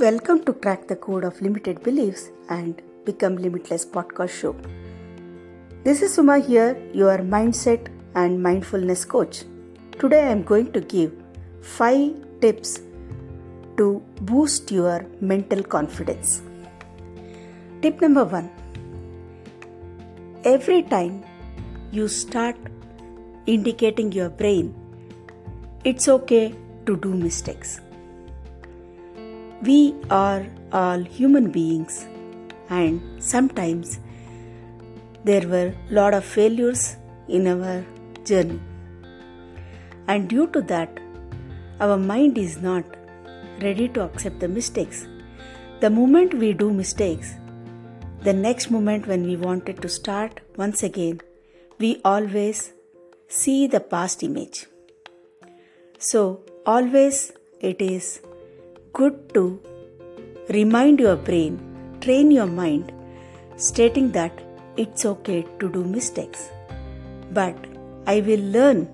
Welcome to Crack the Code of Limited Beliefs and Become Limitless podcast show. This is Suma here, your mindset and mindfulness coach. Today I am going to give 5 tips to boost your mental confidence. Tip number 1 Every time you start indicating your brain, it's okay to do mistakes. We are all human beings, and sometimes there were lot of failures in our journey. And due to that, our mind is not ready to accept the mistakes. The moment we do mistakes, the next moment when we wanted to start once again, we always see the past image. So, always it is good to remind your brain, train your mind, stating that it's okay to do mistakes. But I will learn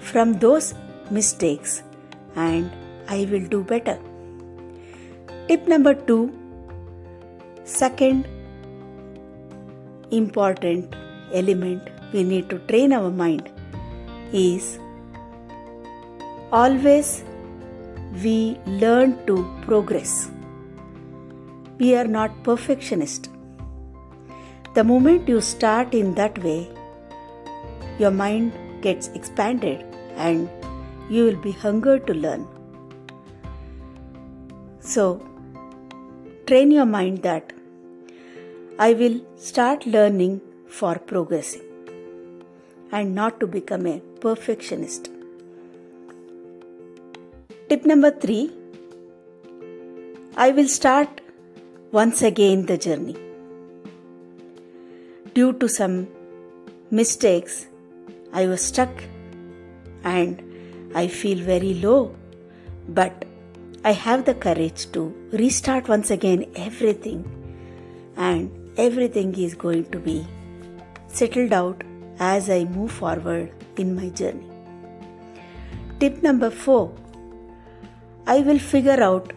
from those mistakes and I will do better. Tip number two second important element we need to train our mind is always we learn to progress. We are not perfectionist. The moment you start in that way, your mind gets expanded and you will be hunger to learn. So, train your mind that I will start learning for progressing and not to become a perfectionist. Tip number three I will start once again the journey. Due to some mistakes, I was stuck and I feel very low, but I have the courage to restart once again everything, and everything is going to be settled out as I move forward in my journey. Tip number four I will figure out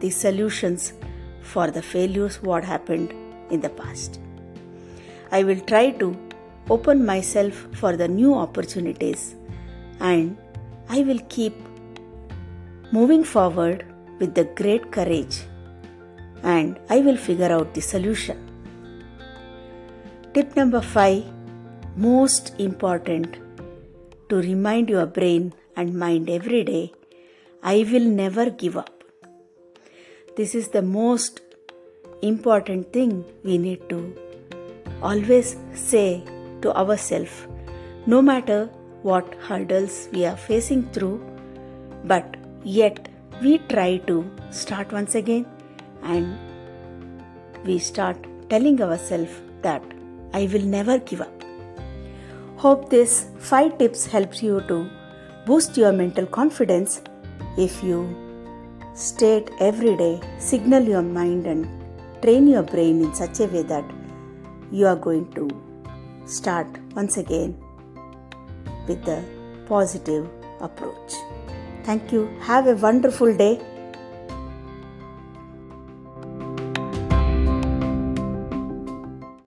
the solutions for the failures what happened in the past. I will try to open myself for the new opportunities and I will keep moving forward with the great courage and I will figure out the solution. Tip number 5 most important to remind your brain and mind every day I will never give up. This is the most important thing we need to always say to ourselves, no matter what hurdles we are facing through, but yet we try to start once again and we start telling ourselves that I will never give up. Hope this 5 tips helps you to boost your mental confidence if you state every day, signal your mind and train your brain in such a way that you are going to start once again with the positive approach. Thank you. Have a wonderful day.